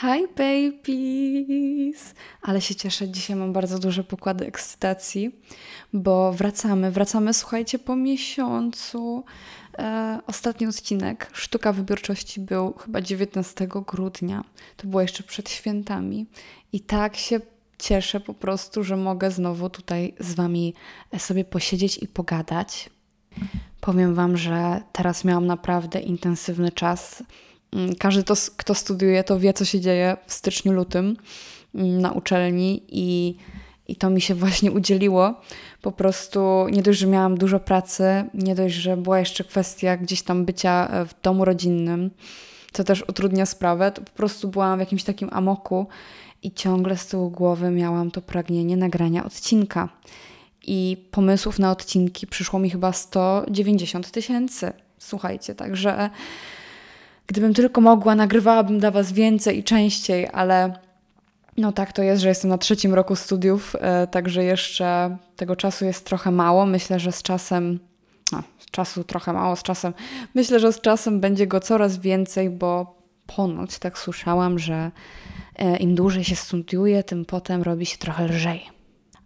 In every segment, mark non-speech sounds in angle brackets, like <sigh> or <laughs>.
Hi babies! Ale się cieszę, dzisiaj mam bardzo duże pokłady ekscytacji, bo wracamy, wracamy, słuchajcie, po miesiącu. E, ostatni odcinek Sztuka Wybiórczości był chyba 19 grudnia. To było jeszcze przed świętami. I tak się cieszę po prostu, że mogę znowu tutaj z Wami sobie posiedzieć i pogadać. Powiem Wam, że teraz miałam naprawdę intensywny czas każdy, to, kto studiuje, to wie, co się dzieje w styczniu, lutym mm, na uczelni i, i to mi się <laughs> właśnie udzieliło. Po prostu nie dość, że miałam dużo pracy, nie dość, że była jeszcze kwestia gdzieś tam bycia e, w domu rodzinnym, co też utrudnia sprawę, to po prostu byłam w jakimś takim amoku i ciągle z tyłu głowy miałam to pragnienie nagrania odcinka. I pomysłów na odcinki przyszło mi chyba 190 tysięcy. Słuchajcie, także Gdybym tylko mogła, nagrywałabym dla Was więcej i częściej, ale no tak to jest, że jestem na trzecim roku studiów, e, także jeszcze tego czasu jest trochę mało. Myślę, że z czasem, no, z czasu trochę mało, z czasem, myślę, że z czasem będzie go coraz więcej, bo ponoć tak słyszałam, że e, im dłużej się studiuje, tym potem robi się trochę lżej.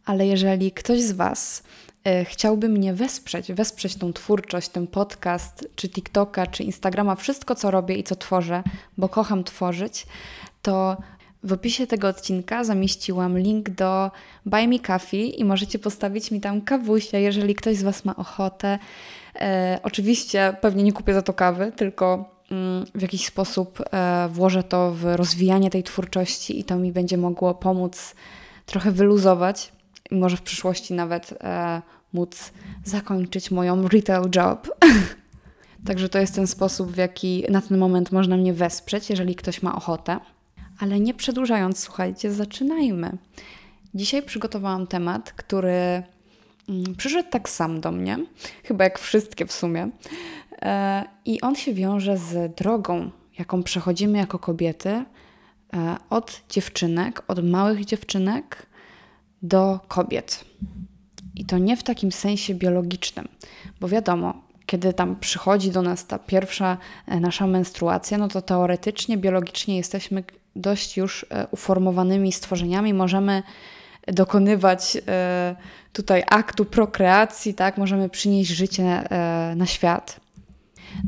Ale jeżeli ktoś z Was chciałby mnie wesprzeć, wesprzeć tą twórczość, ten podcast, czy TikToka, czy Instagrama, wszystko co robię i co tworzę, bo kocham tworzyć, to w opisie tego odcinka zamieściłam link do Buy Me Coffee i możecie postawić mi tam kawusia, jeżeli ktoś z Was ma ochotę. E, oczywiście pewnie nie kupię za to kawy, tylko mm, w jakiś sposób e, włożę to w rozwijanie tej twórczości i to mi będzie mogło pomóc trochę wyluzować i może w przyszłości nawet e, móc zakończyć moją retail job. <laughs> Także to jest ten sposób, w jaki na ten moment można mnie wesprzeć, jeżeli ktoś ma ochotę. Ale nie przedłużając, słuchajcie, zaczynajmy. Dzisiaj przygotowałam temat, który mm, przyszedł tak sam do mnie, chyba jak wszystkie w sumie. E, I on się wiąże z drogą, jaką przechodzimy jako kobiety e, od dziewczynek, od małych dziewczynek do kobiet. I to nie w takim sensie biologicznym, bo wiadomo, kiedy tam przychodzi do nas ta pierwsza e, nasza menstruacja, no to teoretycznie, biologicznie jesteśmy dość już e, uformowanymi stworzeniami, możemy dokonywać e, tutaj aktu prokreacji, tak, możemy przynieść życie na świat.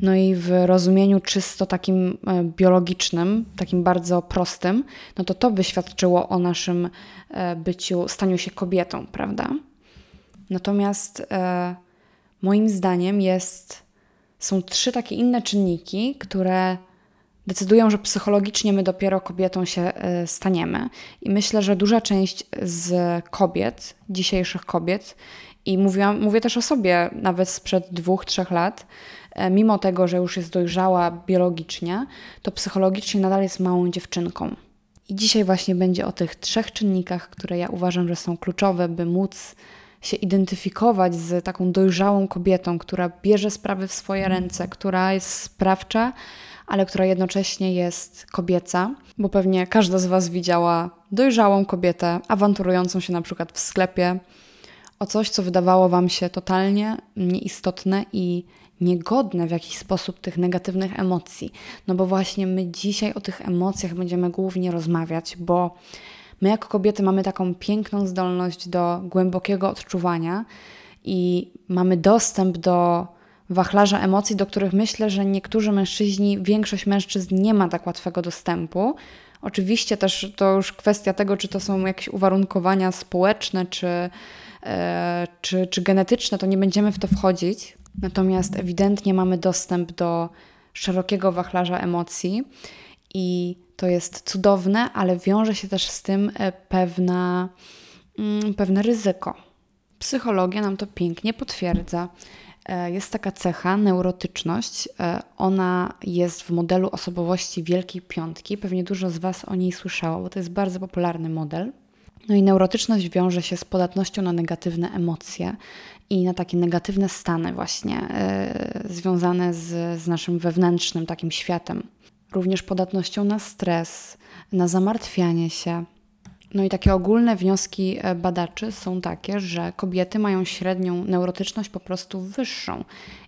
No i w rozumieniu czysto takim biologicznym, takim bardzo prostym, no to to by świadczyło o naszym byciu, staniu się kobietą, prawda? Natomiast e, moim zdaniem jest, są trzy takie inne czynniki, które decydują, że psychologicznie my dopiero kobietą się e, staniemy. I myślę, że duża część z kobiet, dzisiejszych kobiet, i mówiłam, mówię też o sobie nawet sprzed dwóch, trzech lat, e, mimo tego, że już jest dojrzała biologicznie, to psychologicznie nadal jest małą dziewczynką. I dzisiaj właśnie będzie o tych trzech czynnikach, które ja uważam, że są kluczowe, by móc się identyfikować z taką dojrzałą kobietą, która bierze sprawy w swoje ręce, która jest sprawcza, ale która jednocześnie jest kobieca, bo pewnie każda z Was widziała dojrzałą kobietę awanturującą się na przykład w sklepie o coś, co wydawało Wam się totalnie nieistotne i niegodne w jakiś sposób tych negatywnych emocji. No bo właśnie my dzisiaj o tych emocjach będziemy głównie rozmawiać, bo My jako kobiety mamy taką piękną zdolność do głębokiego odczuwania i mamy dostęp do wachlarza emocji, do których myślę, że niektórzy mężczyźni, większość mężczyzn nie ma tak łatwego dostępu. Oczywiście też to już kwestia tego, czy to są jakieś uwarunkowania społeczne, czy, e, czy, czy genetyczne, to nie będziemy w to wchodzić. Natomiast ewidentnie mamy dostęp do szerokiego wachlarza emocji i to jest cudowne, ale wiąże się też z tym e, pewna, mm, pewne ryzyko. Psychologia nam to pięknie potwierdza. E, jest taka cecha, neurotyczność. E, ona jest w modelu osobowości Wielkiej Piątki. Pewnie dużo z Was o niej słyszało, bo to jest bardzo popularny model. No i neurotyczność wiąże się z podatnością na negatywne emocje i na takie negatywne stany, właśnie yy, związane z, z naszym wewnętrznym takim światem również podatnością na stres, na zamartwianie się. No i takie ogólne wnioski e, badaczy są takie, że kobiety mają średnią neurotyczność po prostu wyższą.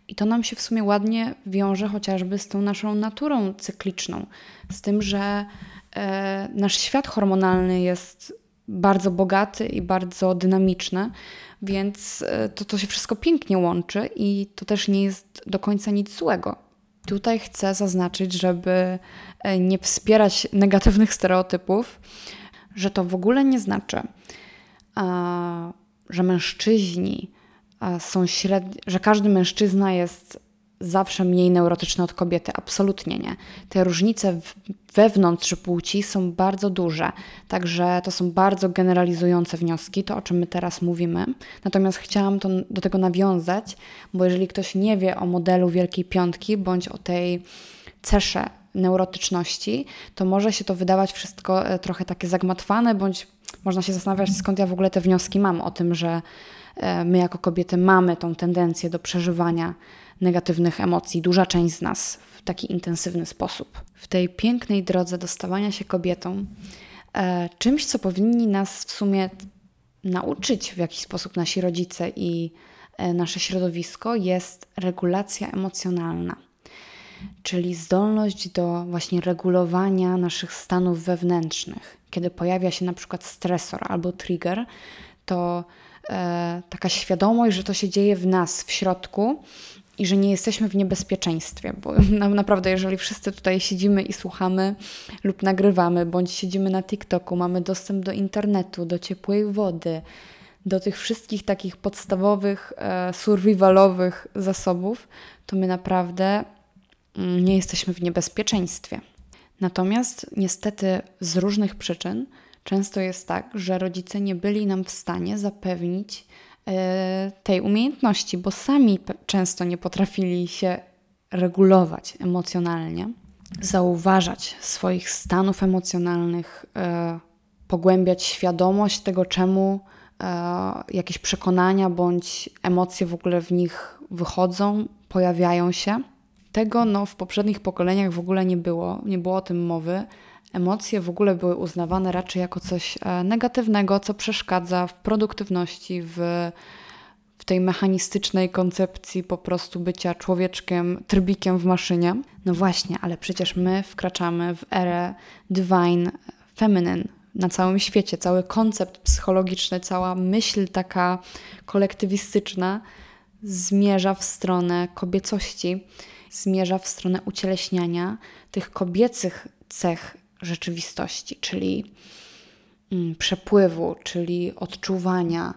I to nam się w sumie ładnie wiąże chociażby z tą naszą naturą cykliczną, z tym, że e, nasz świat hormonalny jest bardzo bogaty i bardzo dynamiczny, więc e, to, to się wszystko pięknie łączy i to też nie jest do końca nic złego. Tutaj chcę zaznaczyć, żeby e, nie wspierać negatywnych stereotypów, że to w ogóle nie znaczy, że mężczyźni są średni, że każdy mężczyzna jest zawsze mniej neurotyczny od kobiety. Absolutnie nie. Te różnice wewnątrz płci są bardzo duże, także to są bardzo generalizujące wnioski, to o czym my teraz mówimy. Natomiast chciałam to, do tego nawiązać, bo jeżeli ktoś nie wie o modelu Wielkiej Piątki bądź o tej cesze neurotyczności, to może się to wydawać wszystko e, trochę takie zagmatwane, bądź można się zastanawiać, skąd ja w ogóle te wnioski mam o tym, że e, my jako kobiety mamy tą tendencję do przeżywania negatywnych emocji, duża część z nas w taki intensywny sposób. W tej pięknej drodze do stawania się kobietą, e, czymś, co powinni nas w sumie nauczyć w jakiś sposób nasi rodzice i nasze środowisko, jest regulacja emocjonalna. Czyli zdolność do właśnie regulowania naszych stanów wewnętrznych. Kiedy pojawia się na przykład stresor albo trigger, to e, taka świadomość, że to się dzieje w nas, w środku, i że nie jesteśmy w niebezpieczeństwie, bo <laughs> naprawdę, jeżeli wszyscy tutaj siedzimy i słuchamy lub nagrywamy, bądź siedzimy na TikToku, mamy dostęp do internetu, do ciepłej wody, do tych wszystkich takich podstawowych, e, survivalowych zasobów, to my naprawdę nie jesteśmy w niebezpieczeństwie. Natomiast niestety z różnych przyczyn często jest tak, że rodzice nie byli nam w stanie zapewnić E, tej umiejętności, bo sami często nie potrafili się regulować emocjonalnie, zauważać swoich stanów emocjonalnych, e, pogłębiać świadomość tego, czemu e, jakieś przekonania bądź emocje w ogóle w nich wychodzą, pojawiają się. Tego no, w poprzednich pokoleniach w ogóle nie było, nie było o tym mowy emocje w ogóle były uznawane raczej jako coś e, negatywnego, co przeszkadza w produktywności, w, w tej mechanistycznej koncepcji po prostu bycia człowieczkiem, trybikiem w maszynie. No właśnie, ale przecież my wkraczamy w erę divine feminine na całym świecie. Cały koncept psychologiczny, cała myśl taka kolektywistyczna zmierza w stronę kobiecości, zmierza w stronę ucieleśniania tych kobiecych cech rzeczywistości, czyli mm, przepływu, czyli odczuwania,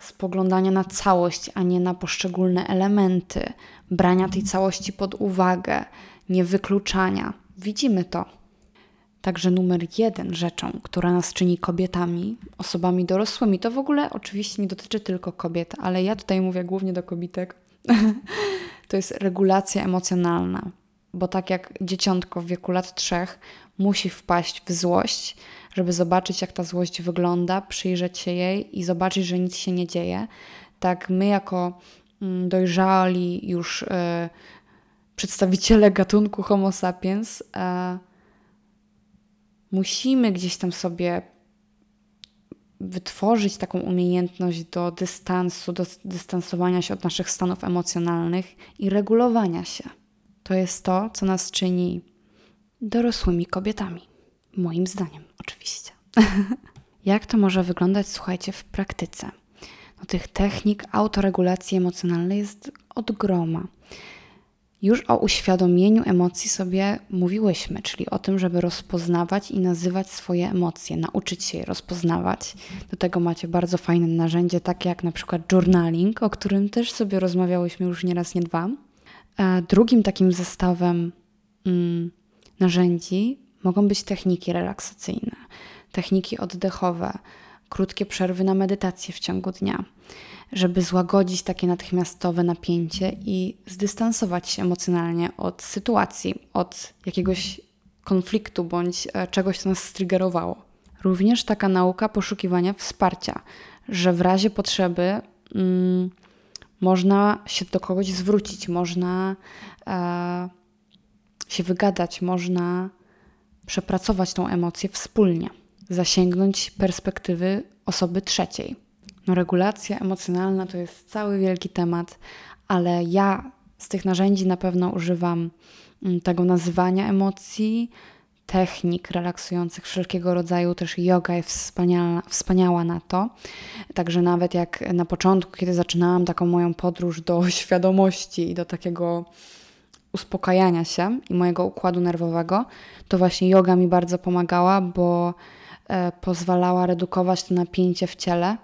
spoglądania na całość, a nie na poszczególne elementy, brania tej całości pod uwagę, niewykluczania. Widzimy to. Także numer jeden rzeczą, która nas czyni kobietami, osobami dorosłymi, to w ogóle oczywiście nie dotyczy tylko kobiet, ale ja tutaj mówię głównie do kobitek, <laughs> to jest regulacja emocjonalna bo tak jak dzieciątko w wieku lat trzech musi wpaść w złość, żeby zobaczyć, jak ta złość wygląda, przyjrzeć się jej i zobaczyć, że nic się nie dzieje, tak my, jako mm, dojrzali już y, przedstawiciele gatunku Homo sapiens, y, musimy gdzieś tam sobie wytworzyć taką umiejętność do dystansu, do dystansowania się od naszych stanów emocjonalnych i regulowania się. To jest to, co nas czyni dorosłymi kobietami. Moim zdaniem, oczywiście. <laughs> Jak to może wyglądać, słuchajcie, w praktyce? No, tych technik autoregulacji emocjonalnej jest od groma. Już o uświadomieniu emocji sobie mówiłyśmy, czyli o tym, żeby rozpoznawać i nazywać swoje emocje, nauczyć się je rozpoznawać. Do tego macie bardzo fajne narzędzie, takie jak na przykład journaling, o którym też sobie rozmawiałyśmy już nie raz, nie dwa. Drugim takim zestawem mm, narzędzi mogą być techniki relaksacyjne, techniki oddechowe, krótkie przerwy na medytację w ciągu dnia, żeby złagodzić takie natychmiastowe napięcie i zdystansować się emocjonalnie od sytuacji, od jakiegoś konfliktu bądź e, czegoś, co nas striggerowało. Również taka nauka poszukiwania wsparcia, że w razie potrzeby. Mm, można się do kogoś zwrócić, można e, się wygadać, można przepracować tą emocję wspólnie, zasięgnąć perspektywy osoby trzeciej. No, regulacja emocjonalna to jest cały wielki temat, ale ja z tych narzędzi na pewno używam mm, tego nazywania emocji, technik relaksujących wszelkiego rodzaju, też yoga jest wspaniała, wspaniała na to. Także nawet jak na początku, kiedy zaczynałam taką moją podróż do <laughs> świadomości i do takiego uspokajania się i mojego układu nerwowego, to właśnie yoga mi bardzo pomagała, bo pozwalała redukować to napięcie w ciele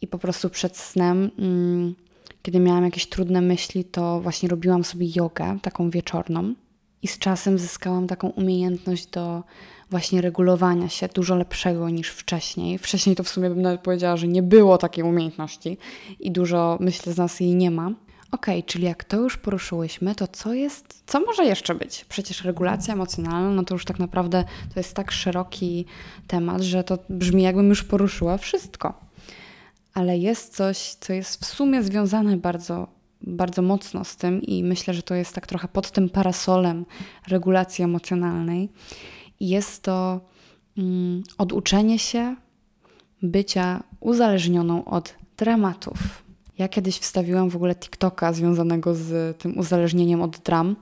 i po prostu przed snem, mm, kiedy miałam jakieś trudne myśli, to właśnie robiłam sobie jogę, taką wieczorną. I z czasem zyskałam taką umiejętność do właśnie regulowania się dużo lepszego niż wcześniej. Wcześniej to w sumie bym nawet powiedziała, że nie było takiej umiejętności i dużo, myślę, z nas jej nie ma. Ok, czyli jak to już poruszyłyśmy, to co jest, co może jeszcze być? Przecież regulacja emocjonalna, no to już tak naprawdę to jest tak szeroki temat, że to brzmi jakbym już poruszyła wszystko. Ale jest coś, co jest w sumie związane bardzo, bardzo mocno z tym i myślę, że to jest tak trochę pod tym parasolem regulacji emocjonalnej. Jest to mm, oduczenie się bycia uzależnioną od dramatów ja kiedyś wstawiłam w ogóle TikToka związanego z tym uzależnieniem od dram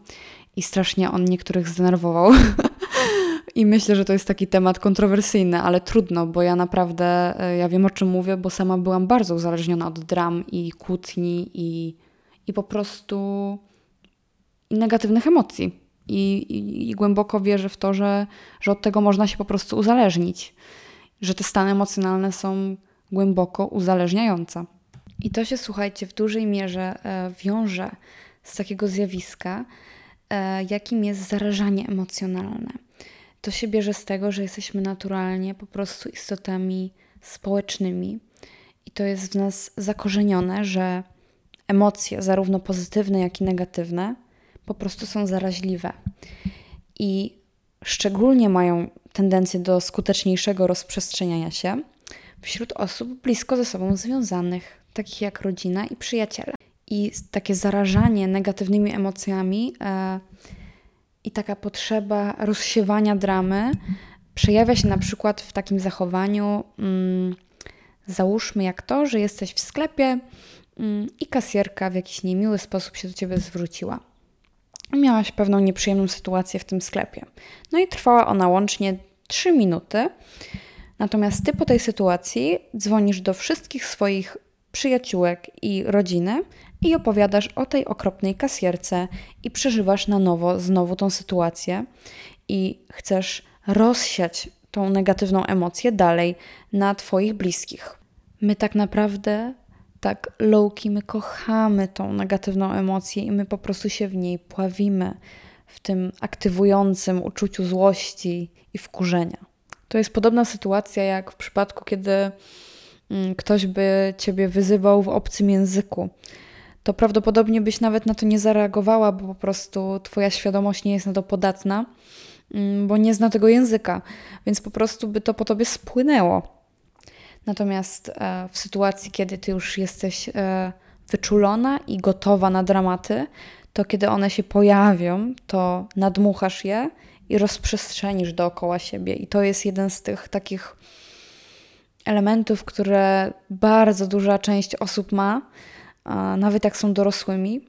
i strasznie on niektórych zdenerwował. <laughs> I myślę, że to jest taki temat kontrowersyjny, ale trudno, bo ja naprawdę, e, ja wiem o czym mówię, bo sama byłam bardzo uzależniona od dram i kłótni i, i po prostu negatywnych emocji. I, i, I, głęboko wierzę w to, że, że od tego można się po prostu uzależnić, że te stany emocjonalne są głęboko uzależniające. I to się, słuchajcie, w dużej mierze e, wiąże z takiego zjawiska, e, jakim jest zarażanie emocjonalne. To się bierze z tego, że jesteśmy naturalnie po prostu istotami społecznymi i to jest w nas zakorzenione, że emocje, zarówno pozytywne, jak i negatywne, po prostu są zaraźliwe. I szczególnie mają tendencję do skuteczniejszego rozprzestrzeniania się wśród osób blisko ze sobą związanych takich jak rodzina i przyjaciele. I takie zarażanie negatywnymi emocjami e, i taka potrzeba rozsiewania dramy przejawia się na przykład w takim zachowaniu, mm, załóżmy jak to, że jesteś w sklepie mm, i kasjerka w jakiś niemiły sposób się do ciebie zwróciła. Miałaś pewną nieprzyjemną sytuację w tym sklepie. No i trwała ona łącznie 3 minuty. Natomiast ty po tej sytuacji dzwonisz do wszystkich swoich przyjaciółek i rodziny i opowiadasz o tej okropnej kasjerce i przeżywasz na nowo znowu tą sytuację i chcesz rozsiać tą negatywną emocję dalej na Twoich bliskich. My tak naprawdę, tak lowki, my kochamy tą negatywną emocję i my po prostu się w niej pławimy, w tym aktywującym uczuciu złości i wkurzenia. To jest podobna sytuacja jak w przypadku, kiedy Mm, ktoś by ciebie wyzywał w obcym języku, to prawdopodobnie byś nawet na to nie zareagowała, bo po prostu twoja świadomość nie jest na to podatna, mm, bo nie zna tego języka, więc po prostu by to po tobie spłynęło. Natomiast e, w sytuacji, kiedy ty już jesteś e, wyczulona i gotowa na dramaty, to kiedy one się pojawią, to nadmuchasz je i rozprzestrzenisz dookoła siebie. I to jest jeden z tych takich elementów, które bardzo duża część osób ma, nawet jak są dorosłymi.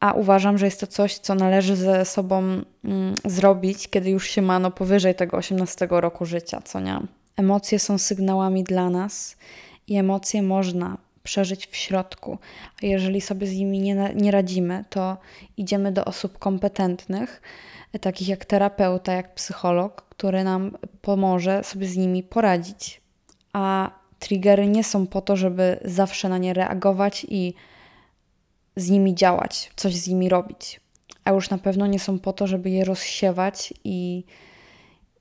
A uważam, że jest to coś, co należy ze sobą mm, zrobić, kiedy już się ma no, powyżej tego 18 roku życia, co nie? Emocje są sygnałami dla nas i emocje można przeżyć w środku. A jeżeli sobie z nimi nie, nie radzimy, to idziemy do osób kompetentnych, takich jak terapeuta, jak psycholog, który nam pomoże sobie z nimi poradzić a triggery nie są po to, żeby zawsze na nie reagować i z nimi działać, coś z nimi robić. A już na pewno nie są po to, żeby je rozsiewać i,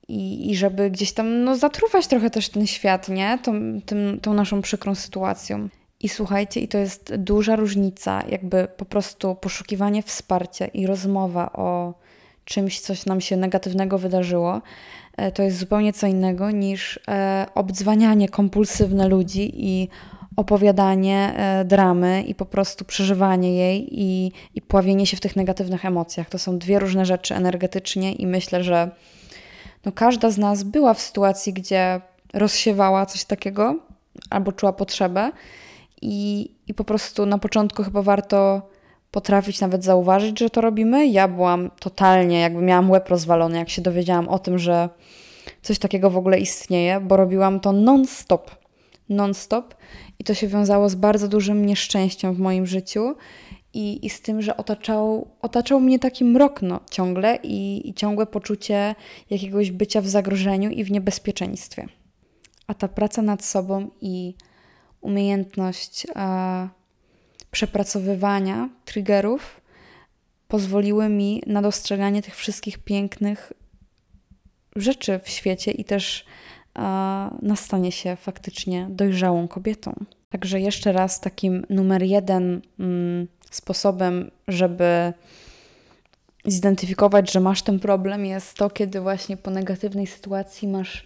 i, i żeby gdzieś tam no, zatruwać trochę też ten świat, nie? Tą, tym, tą naszą przykrą sytuacją. I słuchajcie, i to jest duża różnica, jakby po prostu poszukiwanie wsparcia i rozmowa o czymś, coś nam się negatywnego wydarzyło, E, to jest zupełnie co innego niż e, obdzwanianie kompulsywne ludzi i opowiadanie e, dramy i po prostu przeżywanie jej i, i pławienie się w tych negatywnych emocjach. To są dwie różne rzeczy energetycznie i myślę, że no każda z nas była w sytuacji, gdzie rozsiewała coś takiego albo czuła potrzebę i, i po prostu na początku chyba warto potrafić nawet zauważyć, że to robimy. Ja byłam totalnie, jakby miałam łeb rozwalony, jak się dowiedziałam o tym, że coś takiego w ogóle istnieje, bo robiłam to non-stop. Non-stop i to się wiązało z bardzo dużym nieszczęściem w moim życiu i, i z tym, że otaczał, otaczał mnie taki mrok no, ciągle i, i ciągłe poczucie jakiegoś bycia w zagrożeniu i w niebezpieczeństwie. A ta praca nad sobą i umiejętność a, przepracowywania triggerów pozwoliły mi na dostrzeganie tych wszystkich pięknych rzeczy w świecie i też a, na stanie się faktycznie dojrzałą kobietą. Także jeszcze raz takim numer jeden mm, sposobem, żeby zidentyfikować, że masz ten problem, jest to, kiedy właśnie po negatywnej sytuacji masz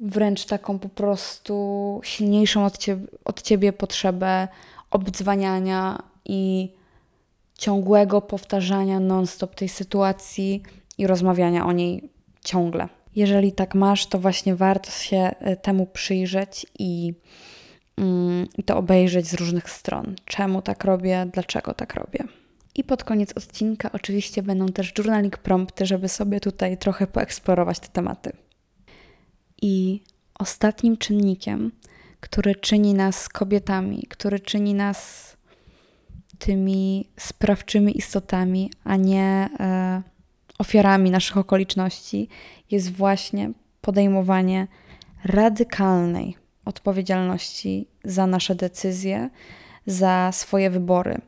wręcz taką po prostu silniejszą od ciebie, od ciebie potrzebę obdzwaniania i ciągłego powtarzania non-stop tej sytuacji i rozmawiania o niej ciągle. Jeżeli tak masz, to właśnie warto się e, temu przyjrzeć i Mm, i to obejrzeć z różnych stron. Czemu tak robię, dlaczego tak robię. I pod koniec odcinka oczywiście będą też journaling prompty, żeby sobie tutaj trochę poeksplorować te tematy. I ostatnim czynnikiem, który czyni nas kobietami, który czyni nas tymi sprawczymi istotami, a nie e, ofiarami naszych okoliczności, jest właśnie podejmowanie radykalnej odpowiedzialności za nasze decyzje, za swoje wybory,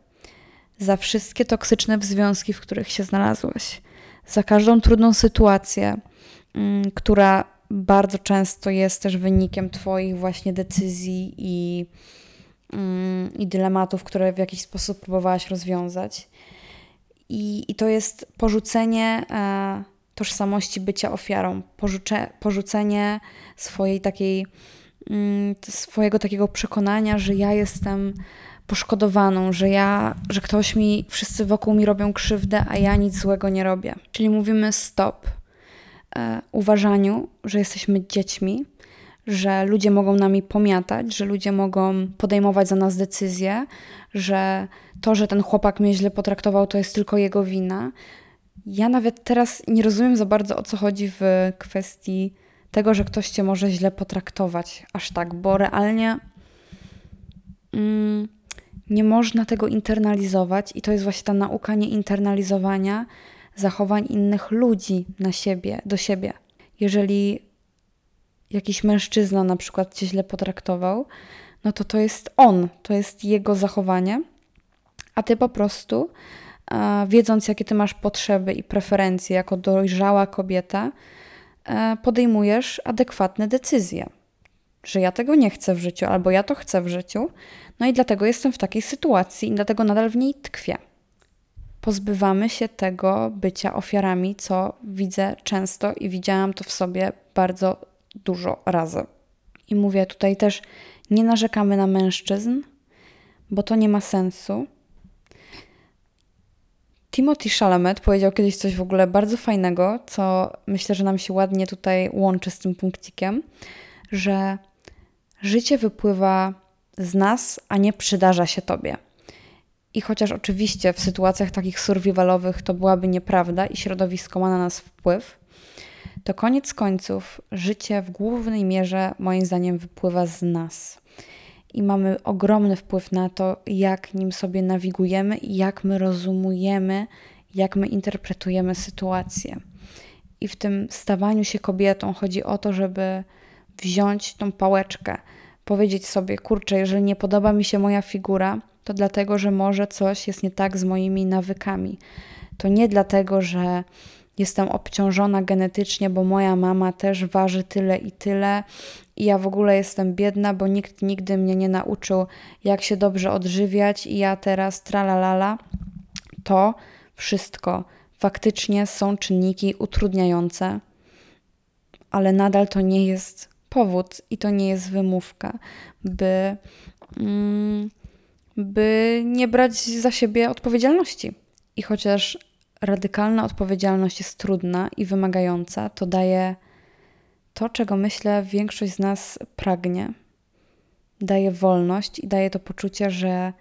za wszystkie toksyczne związki, w których się znalazłeś, za każdą trudną sytuację, mm, która bardzo często jest też wynikiem Twoich właśnie decyzji i, mm, i dylematów, które w jakiś sposób próbowałaś rozwiązać. I, i to jest porzucenie e, tożsamości bycia ofiarą, porzuce, porzucenie swojej takiej Mm, swojego takiego przekonania, że ja jestem poszkodowaną, że ja, że ktoś mi, wszyscy wokół mi robią krzywdę, a ja nic złego nie robię. Czyli mówimy stop uważaniu, że jesteśmy dziećmi, że ludzie mogą nami pomiatać, że ludzie mogą podejmować za nas decyzje, że to, że ten chłopak mnie źle potraktował, to jest tylko jego wina. Ja nawet teraz nie rozumiem za bardzo o co chodzi w kwestii tego, że ktoś cię może źle potraktować aż tak, bo realnie mm, nie można tego internalizować i to jest właśnie ta nauka nieinternalizowania zachowań innych ludzi na siebie, do siebie. Jeżeli jakiś mężczyzna na przykład cię źle potraktował, no to to jest on, to jest jego zachowanie, a ty po prostu, wiedząc jakie ty masz potrzeby i preferencje jako dojrzała kobieta, E, podejmujesz adekwatne decyzje. Że ja tego nie chcę w życiu, albo ja to chcę w życiu, no i dlatego jestem w takiej sytuacji i dlatego nadal w niej tkwię. Pozbywamy się tego bycia ofiarami, co widzę często i widziałam to w sobie bardzo dużo razy. I mówię tutaj też, nie narzekamy na mężczyzn, bo to nie ma sensu. Timothy Chalamet powiedział kiedyś coś w ogóle bardzo fajnego, co myślę, że nam się ładnie tutaj łączy z tym punkcikiem, że życie wypływa z nas, a nie przydarza się tobie. I chociaż oczywiście w sytuacjach takich survivalowych to byłaby nieprawda i środowisko ma na nas wpływ, to koniec końców życie w głównej mierze, moim zdaniem, wypływa z nas i mamy ogromny wpływ na to, jak nim sobie nawigujemy jak my rozumujemy, jak my interpretujemy sytuację. I w tym stawaniu się kobietą chodzi o to, żeby wziąć tą pałeczkę, powiedzieć sobie: Kurczę, jeżeli nie podoba mi się moja figura, to dlatego, że może coś jest nie tak z moimi nawykami. To nie dlatego, że jestem obciążona genetycznie, bo moja mama też waży tyle i tyle i ja w ogóle jestem biedna, bo nikt nigdy mnie nie nauczył, jak się dobrze odżywiać i ja teraz tralalala. To wszystko faktycznie są czynniki utrudniające, ale nadal to nie jest powód i to nie jest wymówka, by, mm, by nie brać za siebie odpowiedzialności. I chociaż radykalna odpowiedzialność jest trudna i wymagająca, to daje to, czego myślę większość z nas pragnie. Daje wolność i daje to poczucie, że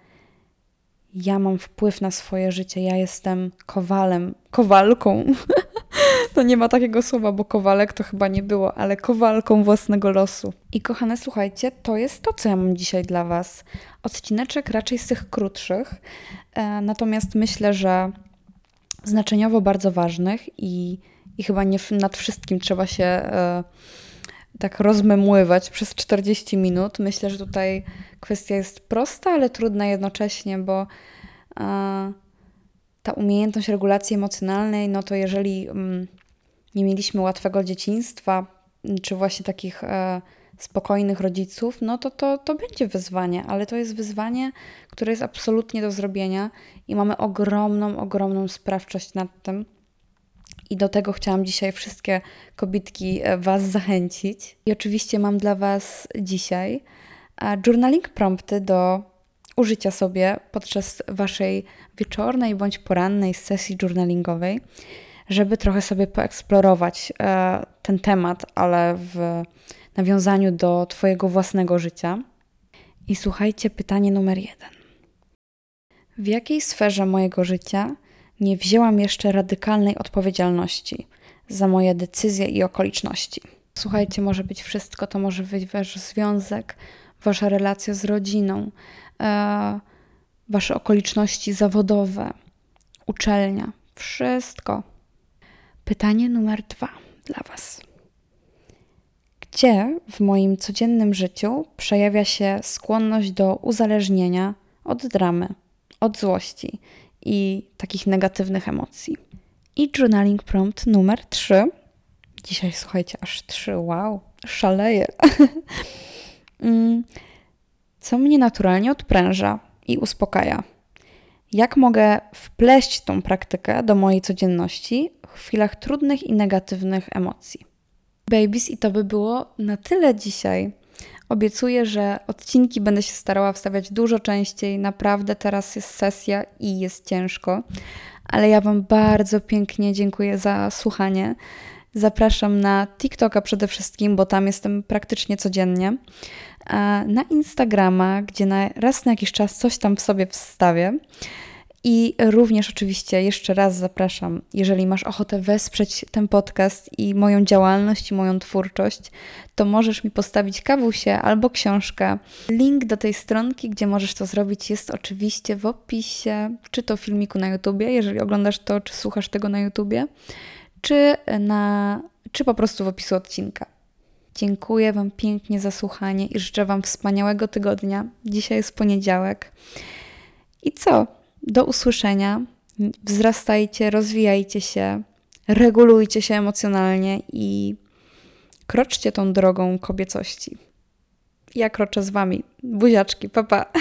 ja mam wpływ na swoje życie, ja jestem kowalem, kowalką. <laughs> to nie ma takiego słowa, bo kowalek to chyba nie było, ale kowalką własnego losu. I kochane, słuchajcie, to jest to, co ja mam dzisiaj dla Was. Odcineczek raczej z tych krótszych, e, natomiast myślę, że znaczeniowo bardzo ważnych i, i chyba nie nad wszystkim trzeba się e, tak rozmemływać przez 40 minut. Myślę, że tutaj kwestia jest prosta, ale trudna jednocześnie, bo e, ta umiejętność regulacji emocjonalnej, no to jeżeli mm, nie mieliśmy łatwego dzieciństwa, czy właśnie takich e, spokojnych rodziców, no to, to to będzie wyzwanie, ale to jest wyzwanie, które jest absolutnie do zrobienia i mamy ogromną, ogromną sprawczość nad tym. I do tego chciałam dzisiaj wszystkie kobitki e, Was zachęcić. I oczywiście mam dla Was dzisiaj e, journaling prompty do użycia sobie podczas Waszej wieczornej bądź porannej sesji journalingowej, żeby trochę sobie poeksplorować e, ten temat, ale w nawiązaniu do Twojego własnego życia. I słuchajcie, pytanie numer jeden. W jakiej sferze mojego życia nie wzięłam jeszcze radykalnej odpowiedzialności za moje decyzje i okoliczności? Słuchajcie, może być wszystko, to może być wasz związek, wasza relacja z rodziną, e, wasze okoliczności zawodowe, uczelnia, wszystko. Pytanie numer dwa dla Was. Gdzie w moim codziennym życiu przejawia się skłonność do uzależnienia od dramy, od złości i takich negatywnych emocji? I journaling prompt numer 3. Dzisiaj słuchajcie, aż 3, wow, szaleję. <laughs> Mm, co mnie naturalnie odpręża i uspokaja? Jak mogę wpleść tą praktykę do mojej codzienności w chwilach trudnych i negatywnych emocji? Babies, i to by było na tyle dzisiaj. Obiecuję, że odcinki będę się starała wstawiać dużo częściej. Naprawdę teraz jest sesja i jest ciężko, ale ja Wam bardzo pięknie dziękuję za słuchanie. Zapraszam na TikToka przede wszystkim, bo tam jestem praktycznie codziennie. Na Instagrama, gdzie na, raz na jakiś czas coś tam w sobie wstawię. I również oczywiście jeszcze raz zapraszam, jeżeli masz ochotę wesprzeć ten podcast i moją działalność i moją twórczość, to możesz mi postawić kawusie albo książkę. Link do tej stronki, gdzie możesz to zrobić, jest oczywiście w opisie, czy to filmiku na YouTubie, jeżeli oglądasz to, czy słuchasz tego na YouTubie, czy, na, czy po prostu w opisu odcinka. Dziękuję Wam pięknie za słuchanie i życzę Wam wspaniałego tygodnia. Dzisiaj jest poniedziałek. I co? Do usłyszenia. Wzrastajcie, rozwijajcie się, regulujcie się emocjonalnie i kroczcie tą drogą kobiecości. Ja kroczę z Wami. Buziaczki, papa. Pa.